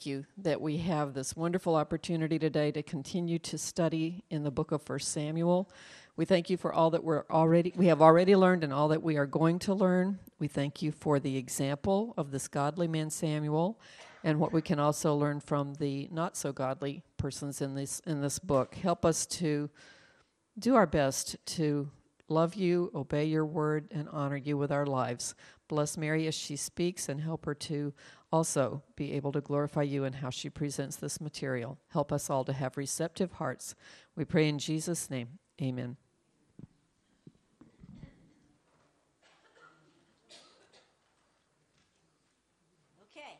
thank you that we have this wonderful opportunity today to continue to study in the book of First Samuel. We thank you for all that we're already we have already learned and all that we are going to learn. We thank you for the example of this godly man Samuel and what we can also learn from the not so godly persons in this in this book. Help us to do our best to love you, obey your word, and honor you with our lives. Bless Mary as she speaks and help her to also be able to glorify you in how she presents this material. Help us all to have receptive hearts. We pray in Jesus' name. Amen. Okay.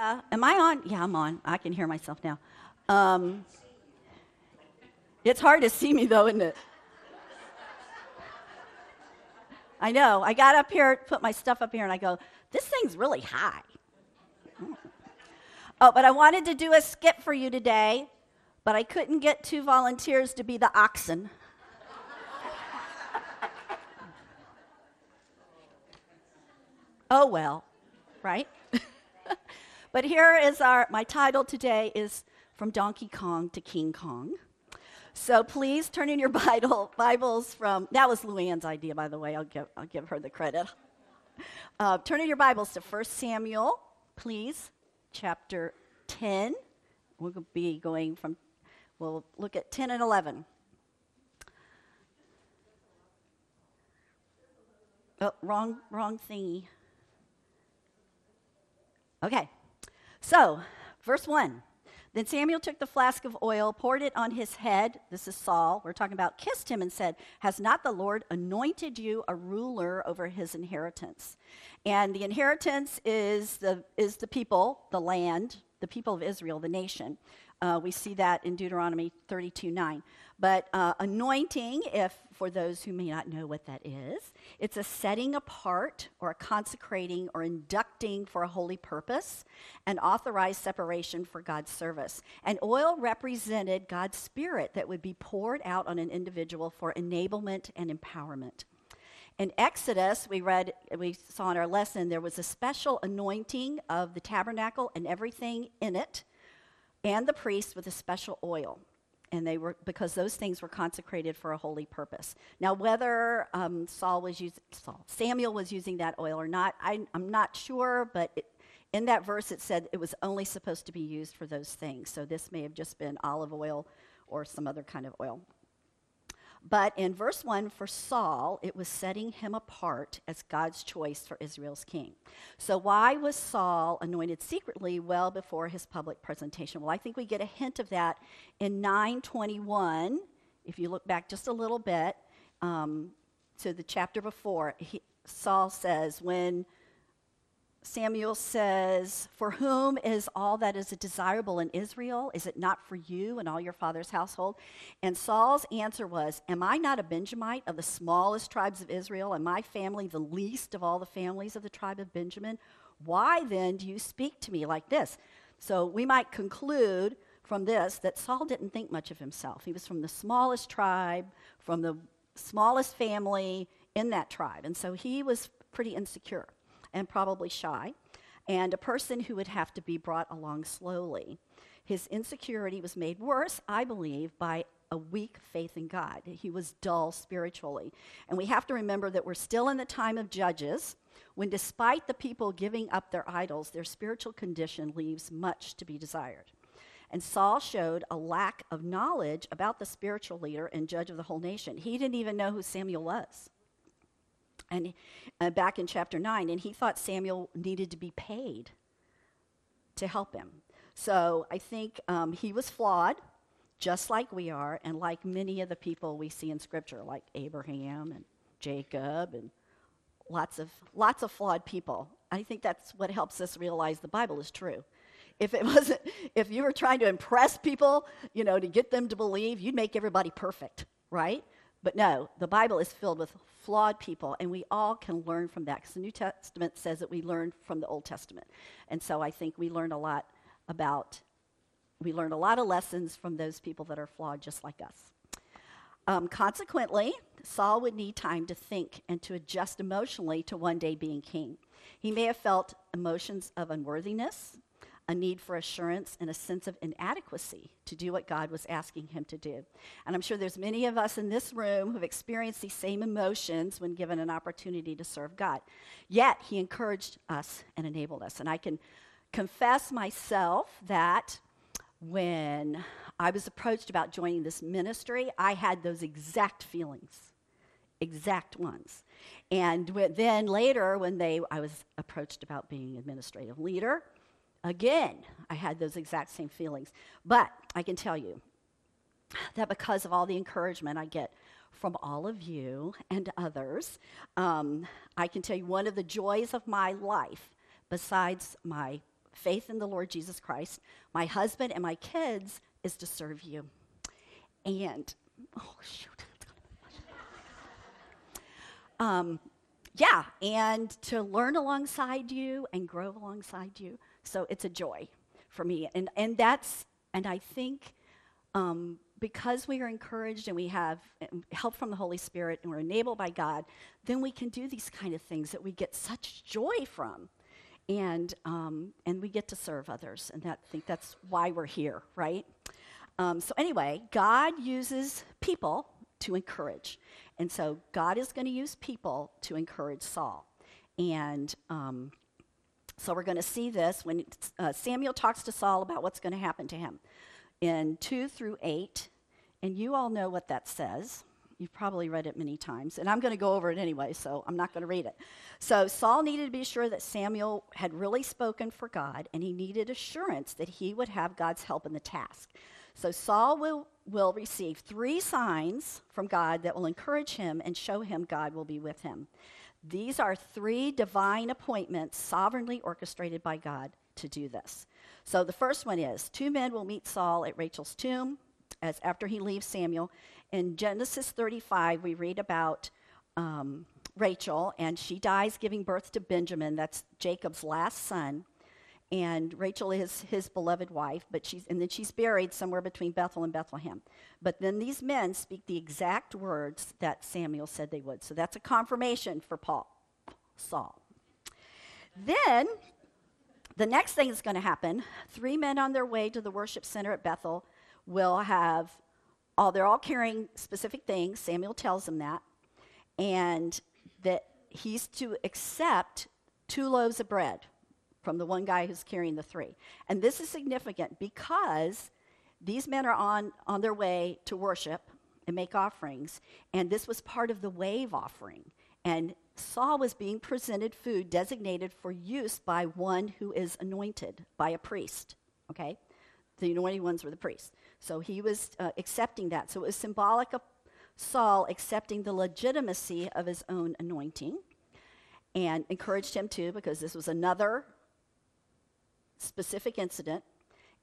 Uh, am I on? Yeah, I'm on. I can hear myself now. Um, it's hard to see me though, isn't it? I know. I got up here, put my stuff up here, and I go, this thing's really high. Oh, but I wanted to do a skip for you today, but I couldn't get two volunteers to be the oxen. oh well, right? But here is our, my title today is From Donkey Kong to King Kong. So please turn in your Bible, Bibles from, that was Luann's idea, by the way. I'll give, I'll give her the credit. Uh, turn in your Bibles to 1 Samuel, please, chapter 10. We'll be going from, we'll look at 10 and 11. Oh, wrong, wrong thingy. Okay. So, verse 1. Then Samuel took the flask of oil, poured it on his head. This is Saul. We're talking about kissed him and said, Has not the Lord anointed you a ruler over his inheritance? And the inheritance is the, is the people, the land, the people of Israel, the nation. Uh, we see that in Deuteronomy 32 9. But uh, anointing, if for those who may not know what that is, it's a setting apart or a consecrating or inducting for a holy purpose, an authorized separation for God's service. And oil represented God's spirit that would be poured out on an individual for enablement and empowerment. In Exodus, we read, we saw in our lesson, there was a special anointing of the tabernacle and everything in it, and the priest with a special oil and they were because those things were consecrated for a holy purpose. Now, whether um, Saul was using Saul, Samuel was using that oil or not, I, am not sure. But it, in that verse, it said it was only supposed to be used for those things. So this may have just been olive oil or some other kind of oil. But in verse 1, for Saul, it was setting him apart as God's choice for Israel's king. So, why was Saul anointed secretly well before his public presentation? Well, I think we get a hint of that in 921. If you look back just a little bit um, to the chapter before, he, Saul says, When Samuel says, For whom is all that is desirable in Israel? Is it not for you and all your father's household? And Saul's answer was, Am I not a Benjamite of the smallest tribes of Israel, and my family the least of all the families of the tribe of Benjamin? Why then do you speak to me like this? So we might conclude from this that Saul didn't think much of himself. He was from the smallest tribe, from the smallest family in that tribe. And so he was pretty insecure and probably shy, and a person who would have to be brought along slowly. His insecurity was made worse, I believe, by a weak faith in God. He was dull spiritually. And we have to remember that we're still in the time of Judges, when despite the people giving up their idols, their spiritual condition leaves much to be desired. And Saul showed a lack of knowledge about the spiritual leader and judge of the whole nation. He didn't even know who Samuel was and uh, back in chapter 9 and he thought samuel needed to be paid to help him. So i think um, he was flawed just like we are and like many of the people we see in scripture like abraham and jacob and lots of lots of flawed people. I think that's what helps us realize the bible is true. If it wasn't if you were trying to impress people you know to get them to believe you'd make everybody perfect right but no, the Bible is filled with flawed people, and we all can learn from that because the New Testament says that we learn from the Old Testament. And so I think we learn a lot about, we learn a lot of lessons from those people that are flawed just like us. Um, consequently, Saul would need time to think and to adjust emotionally to one day being king. He may have felt emotions of unworthiness, a need for assurance, and a sense of inadequacy to do what God was asking him to do. And I'm sure there's many of us in this room who've experienced these same emotions when given an opportunity to serve God. Yet, he encouraged us and enabled us. And I can confess myself that when I was approached about joining this ministry, I had those exact feelings, exact ones. And then later, when they, I was approached about being administrative leader, Again, I had those exact same feelings. But I can tell you that because of all the encouragement I get from all of you and others, um, I can tell you one of the joys of my life, besides my faith in the Lord Jesus Christ, my husband, and my kids, is to serve you. And, oh, shoot. um, yeah, and to learn alongside you and grow alongside you. So it's a joy for me. And, and that's, and I think um, because we are encouraged and we have um, help from the Holy Spirit and we're enabled by God, then we can do these kind of things that we get such joy from. And, um, and we get to serve others. And that, I think that's why we're here, right? Um, so, anyway, God uses people to encourage. And so, God is going to use people to encourage Saul. And um, so we're going to see this when uh, Samuel talks to Saul about what's going to happen to him in 2 through 8. And you all know what that says. You've probably read it many times. And I'm going to go over it anyway, so I'm not going to read it. So Saul needed to be sure that Samuel had really spoken for God, and he needed assurance that he would have God's help in the task. So Saul will, will receive three signs from God that will encourage him and show him God will be with him. These are three divine appointments sovereignly orchestrated by God to do this. So the first one is two men will meet Saul at Rachel's tomb as after he leaves Samuel. In Genesis 35, we read about um, Rachel, and she dies giving birth to Benjamin. That's Jacob's last son and Rachel is his beloved wife, but she's, and then she's buried somewhere between Bethel and Bethlehem. But then these men speak the exact words that Samuel said they would. So that's a confirmation for Paul, Saul. Then the next thing that's going to happen three men on their way to the worship center at Bethel will have all, they're all carrying specific things. Samuel tells them that. And that he's to accept two loaves of bread from the one guy who's carrying the three. And this is significant because these men are on, on their way to worship and make offerings, and this was part of the wave offering. And Saul was being presented food designated for use by one who is anointed by a priest. Okay? The anointed ones were the priests. So he was uh, accepting that. So it was symbolic of Saul accepting the legitimacy of his own anointing and encouraged him to because this was another specific incident.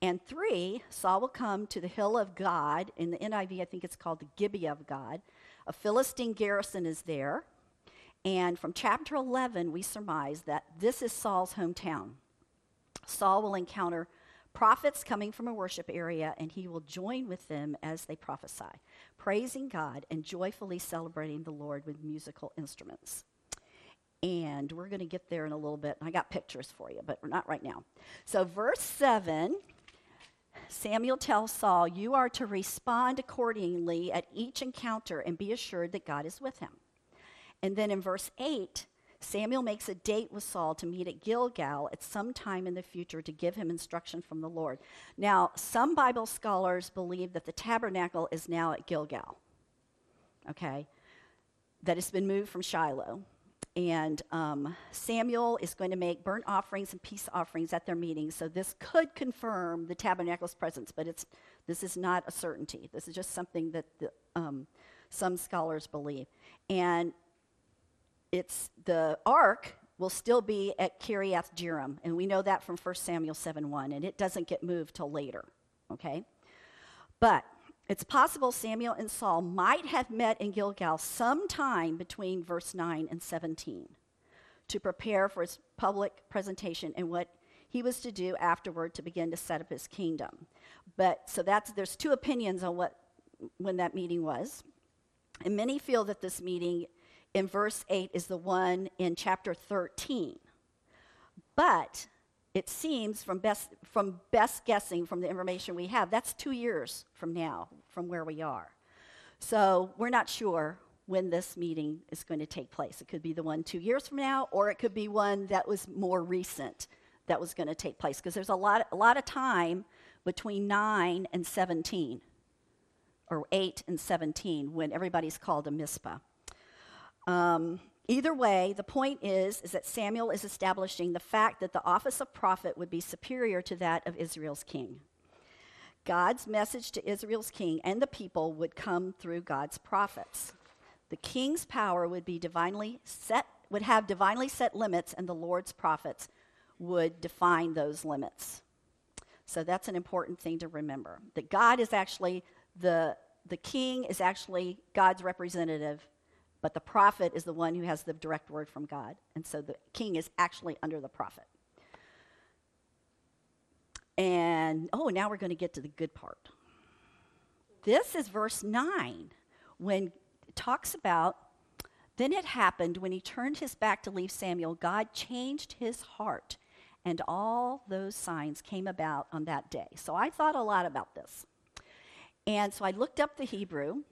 And three, Saul will come to the hill of God. In the NIV, I think it's called the Gibeah of God. A Philistine garrison is there. And from chapter 11, we surmise that this is Saul's hometown. Saul will encounter prophets coming from a worship area, and he will join with them as they prophesy, praising God and joyfully celebrating the Lord with musical instruments. And we're going to get there in a little bit. I got pictures for you, but not right now. So, verse 7 Samuel tells Saul, You are to respond accordingly at each encounter and be assured that God is with him. And then in verse 8, Samuel makes a date with Saul to meet at Gilgal at some time in the future to give him instruction from the Lord. Now, some Bible scholars believe that the tabernacle is now at Gilgal, okay? That it's been moved from Shiloh. And um, Samuel is going to make burnt offerings and peace offerings at their meetings. So this could confirm the tabernacle's presence, but it's, this is not a certainty. This is just something that the, um, some scholars believe. And it's the ark will still be at Kiriath Jearim, and we know that from 1 Samuel 7 1, and it doesn't get moved till later, okay? But it's possible Samuel and Saul might have met in Gilgal sometime between verse 9 and 17 to prepare for his public presentation and what he was to do afterward to begin to set up his kingdom. But so that's there's two opinions on what when that meeting was. And many feel that this meeting in verse 8 is the one in chapter 13 But it seems from best, from best guessing from the information we have, that's two years from now, from where we are. So we're not sure when this meeting is going to take place. It could be the one two years from now, or it could be one that was more recent that was going to take place, because there's a lot, a lot of time between 9 and 17, or 8 and 17, when everybody's called a Mizpah. Um, either way, the point is, is that Samuel is establishing the fact that the office of prophet would be superior to that of Israel's king. God's message to Israel's king and the people would come through God's prophets. The king's power would be divinely set, would have divinely set limits, and the Lord's prophets would define those limits. So that's an important thing to remember. That God is actually the the king is actually God's representative, but the prophet is the one who has the direct word from God. And so the king is actually under the prophet. And oh, now we're going to get to the good part. This is verse 9 when it talks about then it happened when he turned his back to leave Samuel, God changed his heart, and all those signs came about on that day. So I thought a lot about this. And so I looked up the Hebrew.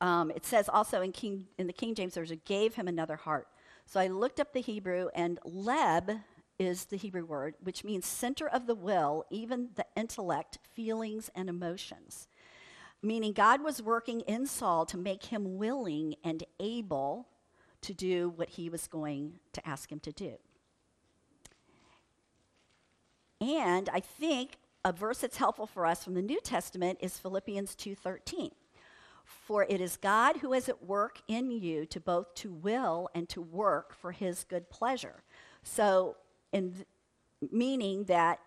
Um, it says also in, King, in the King James Version, gave him another heart. So I looked up the Hebrew, and leb is the Hebrew word, which means center of the will, even the intellect, feelings, and emotions. Meaning God was working in Saul to make him willing and able to do what he was going to ask him to do. And I think a verse that's helpful for us from the New Testament is Philippians 2:13. For it is God who is at work in you to both to will and to work for his good pleasure. So th- meaning that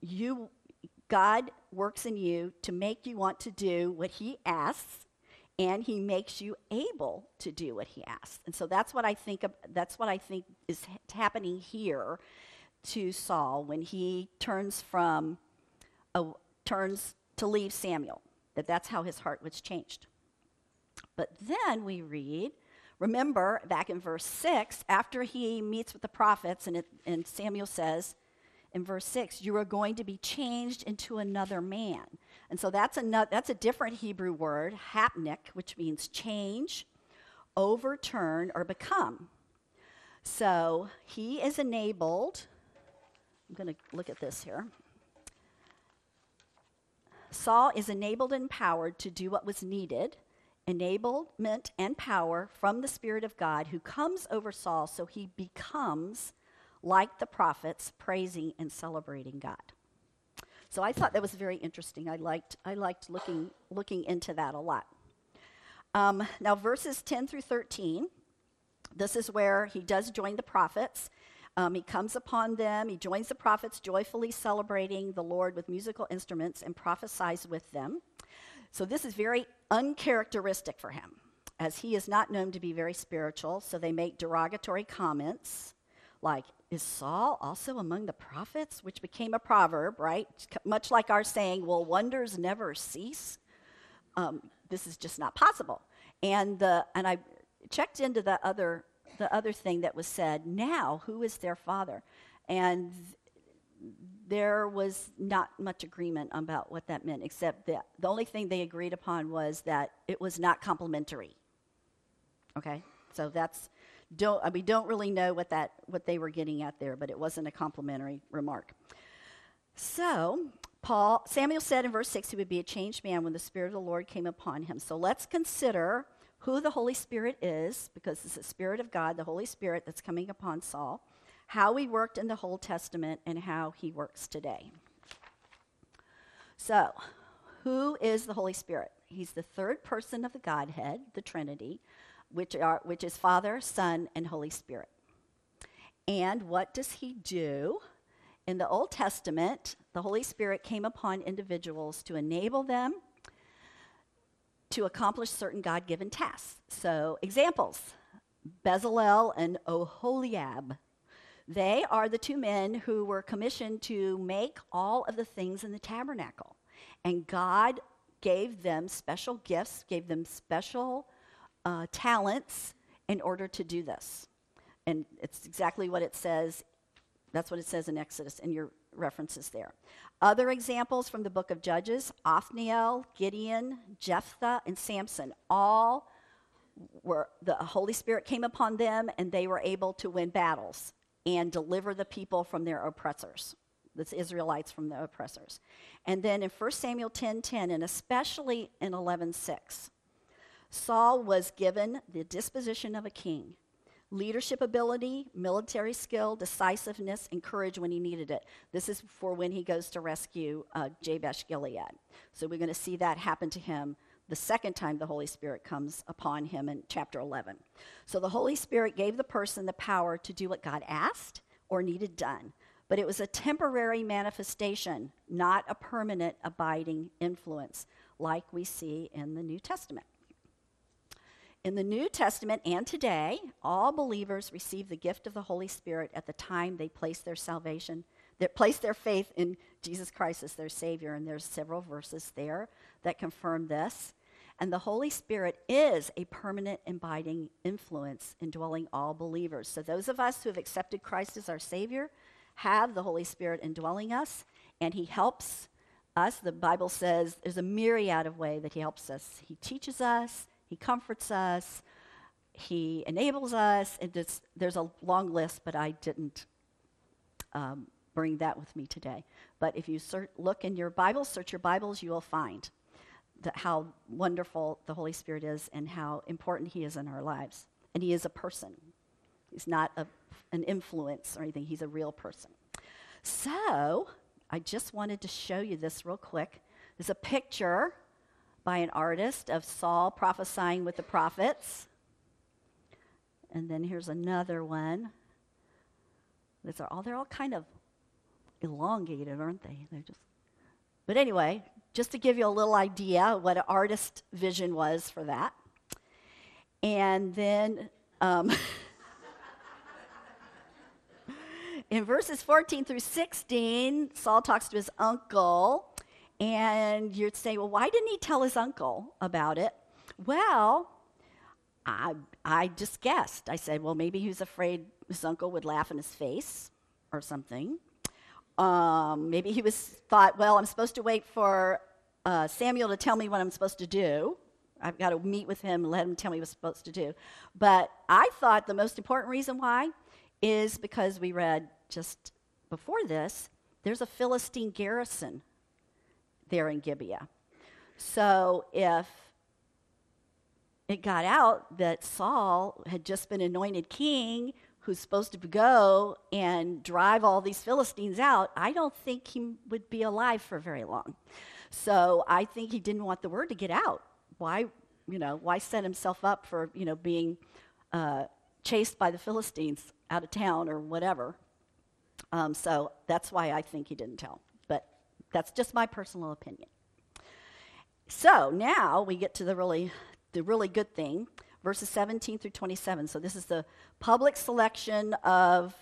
you God works in you to make you want to do what he asks and he makes you able to do what he asks. And so that's what I think of, that's what I think is ha- happening here to Saul when he turns from turns to leave Samuel. That that's how his heart was changed. But then we read, remember back in verse 6, after he meets with the prophets, and, it, and Samuel says in verse 6, you are going to be changed into another man. And so that's, another, that's a different Hebrew word, hapnik, which means change, overturn, or become. So he is enabled. I'm going to look at this here. Saul is enabled and empowered to do what was needed, enablement and power from the Spirit of God who comes over Saul so he becomes like the prophets, praising and celebrating God. So I thought that was very interesting. I liked, I liked looking, looking into that a lot. Um, now, verses 10 through 13, this is where he does join the prophets. Um, he comes upon them, he joins the prophets, joyfully celebrating the Lord with musical instruments and prophesies with them. So, this is very uncharacteristic for him, as he is not known to be very spiritual. So, they make derogatory comments like, Is Saul also among the prophets? Which became a proverb, right? Much like our saying, Will wonders never cease? Um, this is just not possible. And, the, and I checked into the other the other thing that was said now who is their father and there was not much agreement about what that meant except that the only thing they agreed upon was that it was not complimentary. Okay? So that's don't I mean don't really know what that what they were getting at there but it wasn't a complimentary remark. So Paul Samuel said in verse 6 he would be a changed man when the spirit of the Lord came upon him. So let's consider who the Holy Spirit is, because it's the Spirit of God, the Holy Spirit that's coming upon Saul, how he worked in the Old Testament, and how he works today. So, who is the Holy Spirit? He's the third person of the Godhead, the Trinity, which, are, which is Father, Son, and Holy Spirit. And what does he do? In the Old Testament, the Holy Spirit came upon individuals to enable them to accomplish certain God given tasks. So, examples Bezalel and Oholiab. They are the two men who were commissioned to make all of the things in the tabernacle. And God gave them special gifts, gave them special uh, talents in order to do this. And it's exactly what it says That's what it says in Exodus, and your references there. Other examples from the book of Judges Othniel, Gideon, Jephthah, and Samson all were the Holy Spirit came upon them and they were able to win battles and deliver the people from their oppressors, That's Israelites from the oppressors. And then in 1 Samuel 10:10 10, 10, and especially in 11:6, Saul was given the disposition of a king. Leadership ability, military skill, decisiveness, and courage when he needed it. This is for when he goes to rescue uh, Jabesh Gilead. So we're going to see that happen to him the second time the Holy Spirit comes upon him in chapter 11. So the Holy Spirit gave the person the power to do what God asked or needed done, but it was a temporary manifestation, not a permanent abiding influence like we see in the New Testament. In the New Testament and today, all believers receive the gift of the Holy Spirit at the time they place their salvation, that place their faith in Jesus Christ as their Savior. And there's several verses there that confirm this. And the Holy Spirit is a permanent abiding influence indwelling all believers. So those of us who have accepted Christ as our Savior have the Holy Spirit indwelling us, and He helps us. The Bible says there's a myriad of ways that He helps us. He teaches us, He comforts us, He enables us. And there's a long list, but I didn't um, bring that with me today. But if you look in your Bibles, search your Bibles, you will find the, how wonderful the Holy Spirit is and how important He is in our lives. And He is a person, He's not a, an influence or anything, He's a real person. So, I just wanted to show you this real quick. There's a picture by an artist of Saul prophesying with the prophets. And then here's another one. These are all they're all kind of elongated, aren't they? They're just But anyway, just to give you a little idea what an artist vision was for that. And then um, in verses 14 through 16, Saul talks to his uncle, and you'd say, well, why didn't he tell his uncle about it? Well, I, I just guessed. I said, well, maybe he was afraid his uncle would laugh in his face or something. Um, maybe he was thought, well, I'm supposed to wait for uh, Samuel to tell me what I'm supposed to do. I've got to meet with him and let him tell me what I'm supposed to do. But I thought the most important reason why is because we read just before this, there's a Philistine garrison there in Gibeah. So if it got out that Saul had just been anointed king who's supposed to go and drive all these Philistines out, I don't think he would be alive for very long. So I think he didn't want the word to get out. Why, you know, why set himself up for, you know, being uh, chased by the Philistines out of town or whatever? Um, so that's why I think he didn't tell. But that's just my personal opinion. So now we get to the really, the really good thing, verses 17 through 27. So this is the public selection of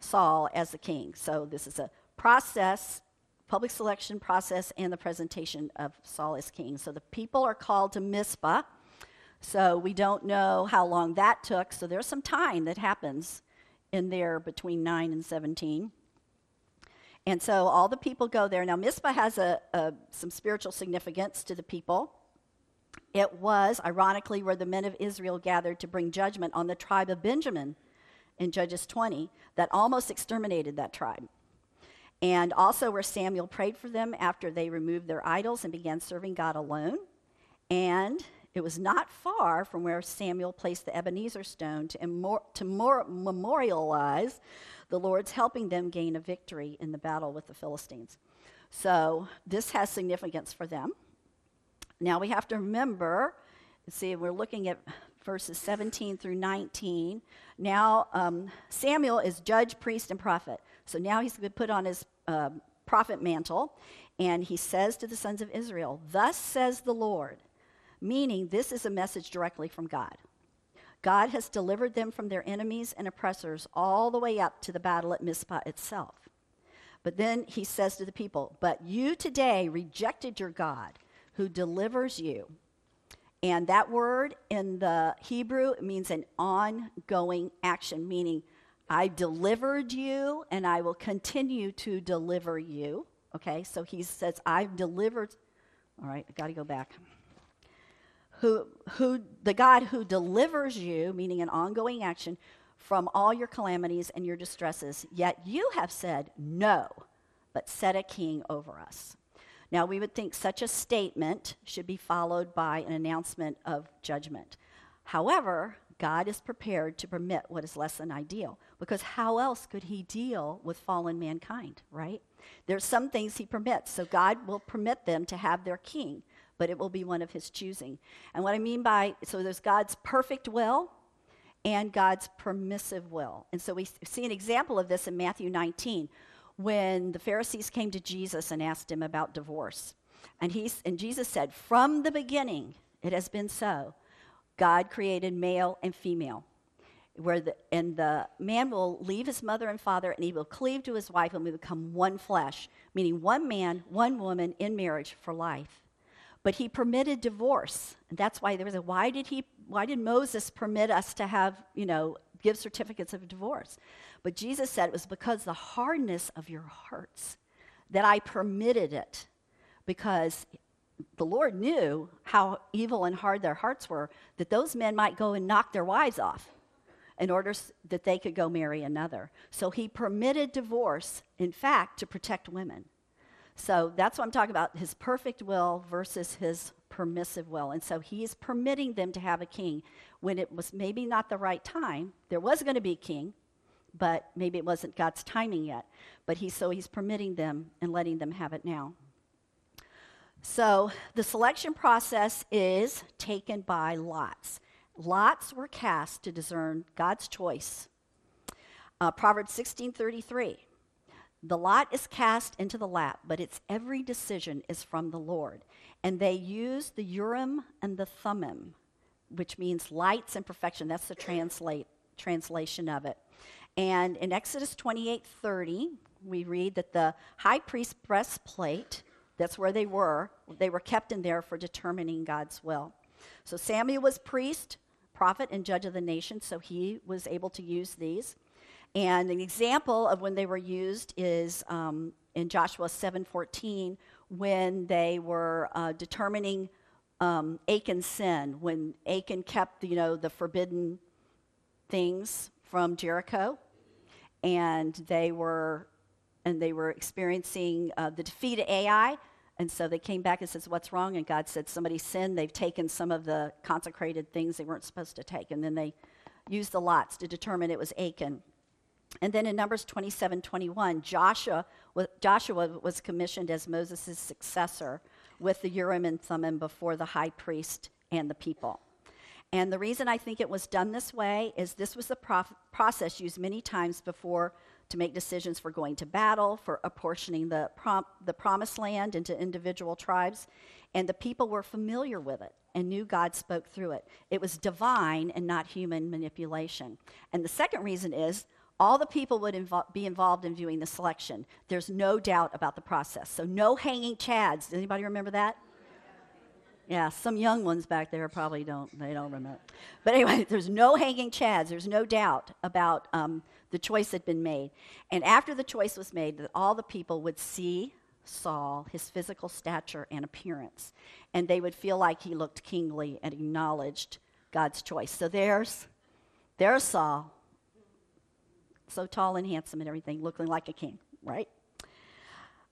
Saul as the king. So this is a process public selection process and the presentation of Saul as king. So the people are called to Mizpah. So we don't know how long that took. So there's some time that happens in there between 9 and 17. And so all the people go there. Now, Mizpah has a, a, some spiritual significance to the people. It was, ironically, where the men of Israel gathered to bring judgment on the tribe of Benjamin in Judges 20 that almost exterminated that tribe and also where Samuel prayed for them after they removed their idols and began serving God alone. And it was not far from where Samuel placed the Ebenezer stone to, immor- to memorialize the Lord's helping them gain a victory in the battle with the Philistines. So this has significance for them. Now we have to remember, see, we're looking at verses 17 through 19. Now um, Samuel is judge, priest, and prophet. So now he's been put on his uh, prophet mantle, and he says to the sons of Israel, Thus says the Lord, meaning this is a message directly from God. God has delivered them from their enemies and oppressors all the way up to the battle at Mizpah itself. But then he says to the people, But you today rejected your God who delivers you. And that word in the Hebrew means an ongoing action, meaning I delivered you and I will continue to deliver you. Okay, so he says, I've delivered. All right, I got to go back. Who, who, the God who delivers you, meaning an ongoing action, from all your calamities and your distresses. Yet you have said, No, but set a king over us. Now, we would think such a statement should be followed by an announcement of judgment. However, God is prepared to permit what is less than ideal because how else could he deal with fallen mankind, right? There's some things he permits, so God will permit them to have their king, but it will be one of his choosing. And what I mean by so there's God's perfect will and God's permissive will. And so we see an example of this in Matthew 19 when the Pharisees came to Jesus and asked him about divorce. And, he, and Jesus said, From the beginning, it has been so. God created male and female. Where the, and the man will leave his mother and father and he will cleave to his wife and we become one flesh, meaning one man, one woman in marriage for life. But he permitted divorce. And that's why there was a why did he why did Moses permit us to have, you know, give certificates of divorce? But Jesus said it was because the hardness of your hearts that I permitted it because the Lord knew how evil and hard their hearts were, that those men might go and knock their wives off in order that they could go marry another. So he permitted divorce, in fact, to protect women. So that's what I'm talking about his perfect will versus his permissive will. And so he is permitting them to have a king when it was maybe not the right time. There was going to be a king, but maybe it wasn't God's timing yet. But he, so he's permitting them and letting them have it now. So the selection process is taken by lots. Lots were cast to discern God's choice. Uh, Proverbs 16:33. The lot is cast into the lap, but its every decision is from the Lord. And they used the Urim and the Thummim, which means lights and perfection. That's the translate, translation of it. And in Exodus 28:30, we read that the high priest breastplate that's where they were. They were kept in there for determining God's will. So Samuel was priest, prophet, and judge of the nation, so he was able to use these. And an example of when they were used is um, in Joshua 7:14, when they were uh, determining um, Achan's sin, when Achan kept, you know, the forbidden things from Jericho, and they were and they were experiencing uh, the defeat of Ai. And so they came back and says, "What's wrong?" And God said, "Somebody sinned. They've taken some of the consecrated things they weren't supposed to take." And then they used the lots to determine it was Achan. And then in Numbers 27 21, Joshua, Joshua was commissioned as Moses' successor with the Urim and Thummim before the high priest and the people. And the reason I think it was done this way is this was the prof- process used many times before to make decisions for going to battle, for apportioning the, prom- the promised land into individual tribes. And the people were familiar with it and knew God spoke through it. It was divine and not human manipulation. And the second reason is all the people would invo- be involved in viewing the selection. There's no doubt about the process. So no hanging chads. Does anybody remember that? Yeah, some young ones back there probably don't. They don't remember. But anyway, there's no hanging chads. There's no doubt about um, the choice had been made. And after the choice was made, that all the people would see Saul, his physical stature and appearance, and they would feel like he looked kingly and acknowledged God's choice. So there's, there's Saul, so tall and handsome and everything, looking like a king, right?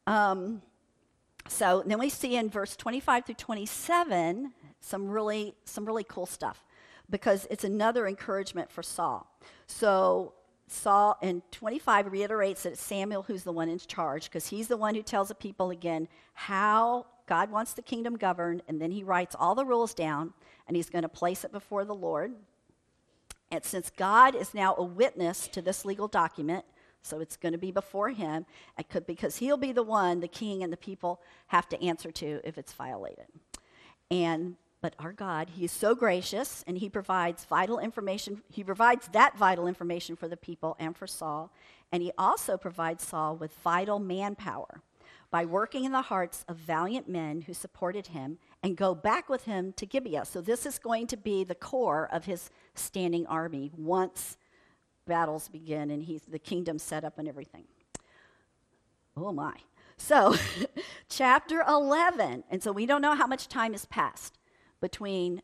Um, so then we see in verse 25 through 27 some really some really cool stuff because it's another encouragement for Saul. So Saul in 25 reiterates that it's Samuel who's the one in charge because he's the one who tells the people again how God wants the kingdom governed, and then he writes all the rules down and he's going to place it before the Lord. And since God is now a witness to this legal document, so it's going to be before him, because he'll be the one the king and the people have to answer to if it's violated. And but our God, He is so gracious and He provides vital information. He provides that vital information for the people and for Saul. And He also provides Saul with vital manpower by working in the hearts of valiant men who supported him and go back with him to Gibeah. So this is going to be the core of his standing army once battles begin and he's the kingdom set up and everything. Oh my. So, chapter 11. And so we don't know how much time has passed between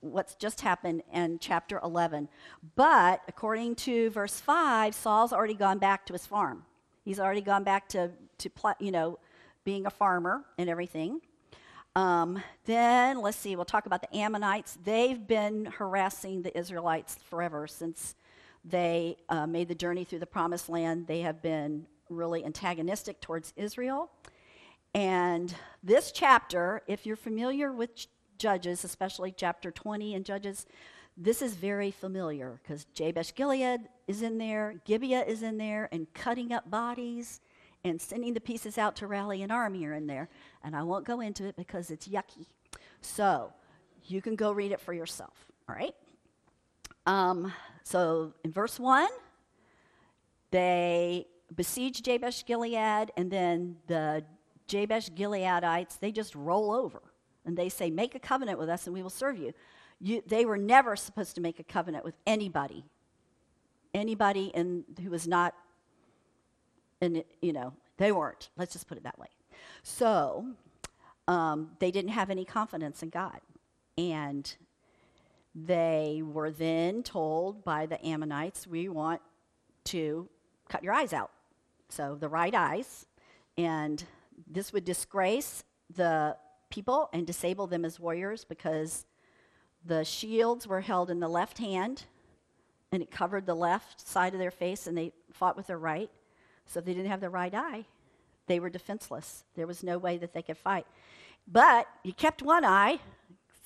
what's just happened and chapter 11. But according to verse 5, Saul's already gone back to his farm. He's already gone back to, to you know, being a farmer and everything. Um, then, let's see, we'll talk about the Ammonites. They've been harassing the Israelites forever since they uh, made the journey through the promised land. They have been really antagonistic towards Israel. And this chapter, if you're familiar with Judges, especially chapter 20 in Judges, this is very familiar because Jabesh Gilead is in there, Gibeah is in there, and cutting up bodies and sending the pieces out to rally an army are in there. And I won't go into it because it's yucky. So you can go read it for yourself, all right? Um, so in verse 1, they besiege Jabesh Gilead, and then the Jabesh Gileadites, they just roll over and they say, Make a covenant with us and we will serve you. you they were never supposed to make a covenant with anybody. Anybody in, who was not, in, you know, they weren't. Let's just put it that way. So um, they didn't have any confidence in God. And they were then told by the Ammonites, We want to cut your eyes out. So the right eyes. And this would disgrace the people and disable them as warriors because the shields were held in the left hand and it covered the left side of their face and they fought with their right. So they didn't have their right eye, they were defenseless. There was no way that they could fight. But you kept one eye.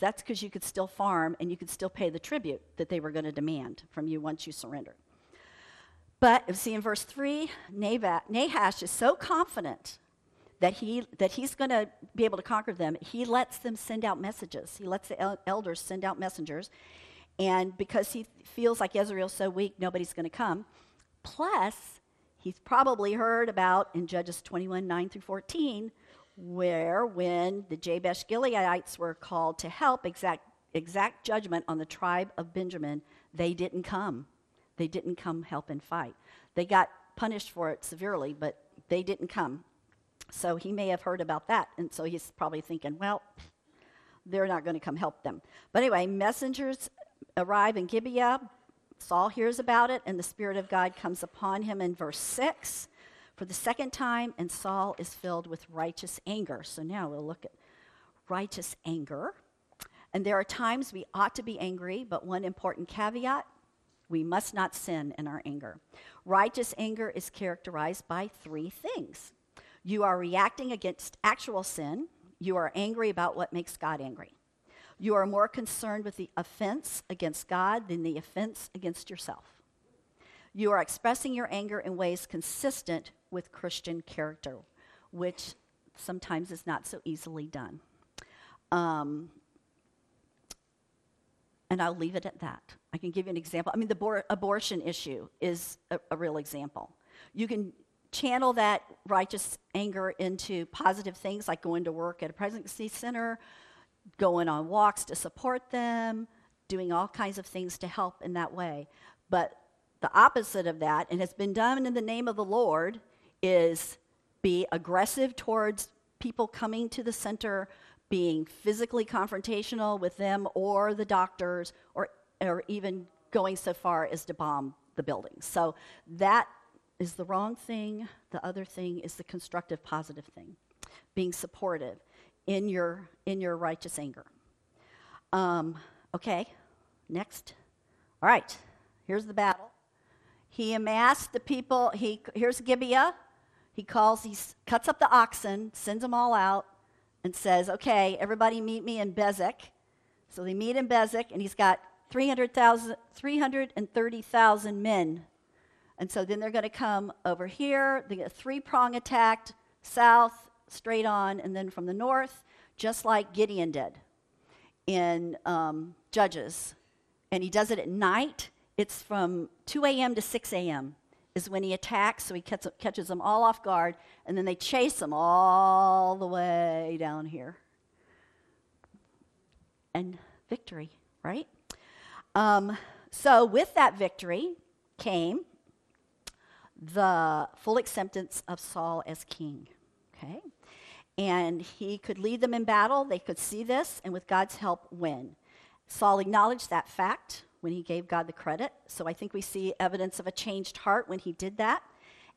That's because you could still farm and you could still pay the tribute that they were going to demand from you once you surrendered. But see in verse 3, Nahash is so confident that, he, that he's going to be able to conquer them, he lets them send out messages. He lets the elders send out messengers. And because he feels like Israel's so weak, nobody's going to come. Plus, he's probably heard about in Judges 21 9 through 14, where when the Jabesh Gileadites were called to help exact, exact judgment on the tribe of Benjamin, they didn't come. They didn't come help and fight. They got punished for it severely, but they didn't come. So he may have heard about that, and so he's probably thinking, well, they're not going to come help them. But anyway, messengers arrive in Gibeah. Saul hears about it, and the Spirit of God comes upon him in verse 6 for the second time, and Saul is filled with righteous anger. So now we'll look at righteous anger. And there are times we ought to be angry, but one important caveat we must not sin in our anger. Righteous anger is characterized by three things you are reacting against actual sin, you are angry about what makes God angry. You are more concerned with the offense against God than the offense against yourself. You are expressing your anger in ways consistent with Christian character, which sometimes is not so easily done. Um, and I'll leave it at that. I can give you an example. I mean, the abor- abortion issue is a, a real example. You can channel that righteous anger into positive things like going to work at a pregnancy center, going on walks to support them, doing all kinds of things to help in that way. But the opposite of that, and has been done in the name of the Lord, is be aggressive towards people coming to the center, being physically confrontational with them or the doctors, or, or even going so far as to bomb the building. So that is the wrong thing. The other thing is the constructive, positive thing, being supportive in your in your righteous anger. Um, okay, next. All right, here's the battle. He amassed the people. He here's Gibeah. He calls. He cuts up the oxen, sends them all out, and says, "Okay, everybody, meet me in Bezek." So they meet in Bezek, and he's got 330,000 men and so then they're going to come over here. They get a three prong attack, south, straight on, and then from the north, just like Gideon did in um, Judges. And he does it at night. It's from 2 a.m. to 6 a.m. is when he attacks, so he catches them all off guard, and then they chase them all the way down here. And victory, right? Um, so, with that victory, came the full acceptance of Saul as king. Okay? And he could lead them in battle, they could see this, and with God's help, win. Saul acknowledged that fact when he gave God the credit. So I think we see evidence of a changed heart when he did that,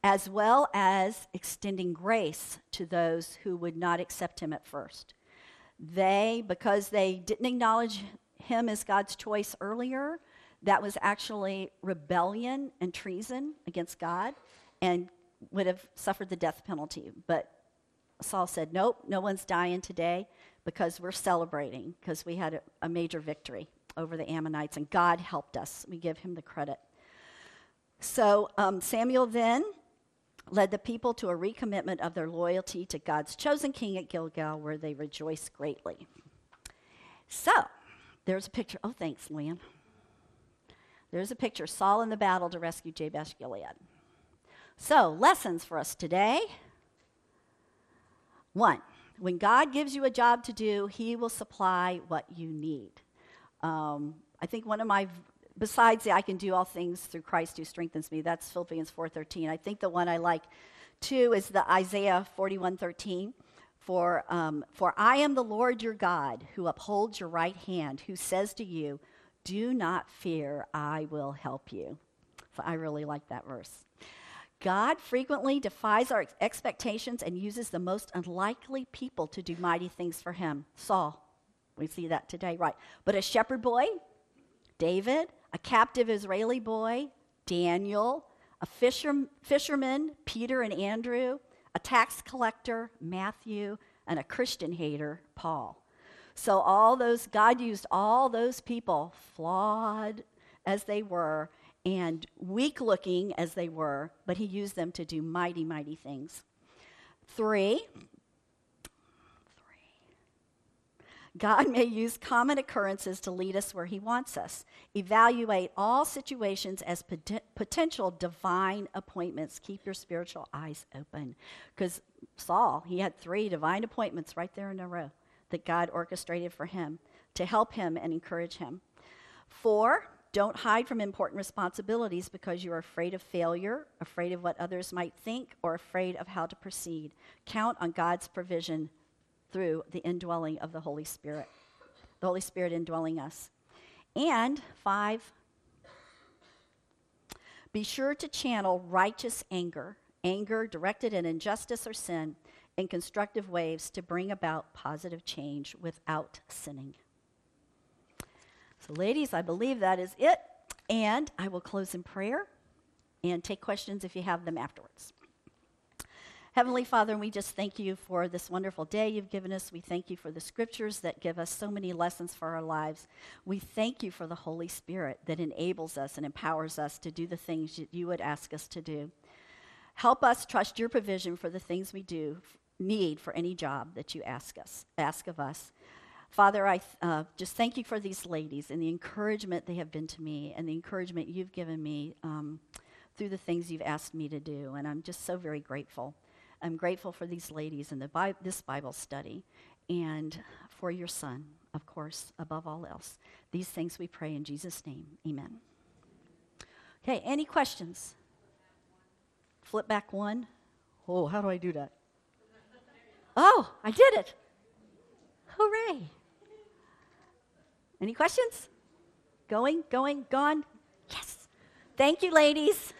as well as extending grace to those who would not accept him at first. They, because they didn't acknowledge him as God's choice earlier, that was actually rebellion and treason against God and would have suffered the death penalty. But Saul said, Nope, no one's dying today because we're celebrating because we had a, a, major victory over the Ammonites and God helped us. We give him the credit. So um, Samuel then led the people to a recommitment of their loyalty to God's chosen king at Gilgal, where they rejoiced greatly. So there's a picture. Oh, thanks, Luann. There's a picture Saul in the battle to rescue Jabesh Gilead. So, lessons for us today. One, when God gives you a job to do, He will supply what you need. Um, I think one of my, besides the I can do all things through Christ who strengthens me, that's Philippians 4.13. I think the one I like too is the Isaiah 41.13. For, um, for I am the Lord your God who upholds your right hand, who says to you, do not fear, I will help you. So I really like that verse. God frequently defies our expectations and uses the most unlikely people to do mighty things for him. Saul, we see that today, right? But a shepherd boy, David, a captive Israeli boy, Daniel, a fisher, fisherman, Peter and Andrew, a tax collector, Matthew, and a Christian hater, Paul. So, all those, God used all those people, flawed as they were and weak looking as they were, but He used them to do mighty, mighty things. Three, God may use common occurrences to lead us where He wants us. Evaluate all situations as pot- potential divine appointments. Keep your spiritual eyes open. Because Saul, he had three divine appointments right there in a row that God orchestrated for him to help him and encourage him. Four, don't hide from important responsibilities because you are afraid of failure, afraid of what others might think, or afraid of how to proceed. Count on God's provision through the indwelling of the Holy Spirit, the Holy Spirit indwelling us. And five, be sure to channel righteous anger, anger directed at injustice or sin, in constructive ways to bring about positive change without sinning. So, ladies, I believe that is it. And I will close in prayer and take questions if you have them afterwards. Heavenly Father, we just thank you for this wonderful day you've given us. We thank you for the scriptures that give us so many lessons for our lives. We thank you for the Holy Spirit that enables us and empowers us to do the things that you would ask us to do. Help us trust your provision for the things we do need for any job that you ask us, ask of us. Father, I uh, just thank you for these ladies and the encouragement they have been to me and the encouragement you've given me um, through the things you've asked me to do. And I'm just so very grateful. I'm grateful for these ladies and the Bi- this Bible study and for your son, of course, above all else. These things we pray in Jesus' name. Amen. Okay, any questions? Flip back one. Oh, how do I do that? Oh, I did it. Hooray. Any questions? Going, going, gone? Yes. Thank you, ladies.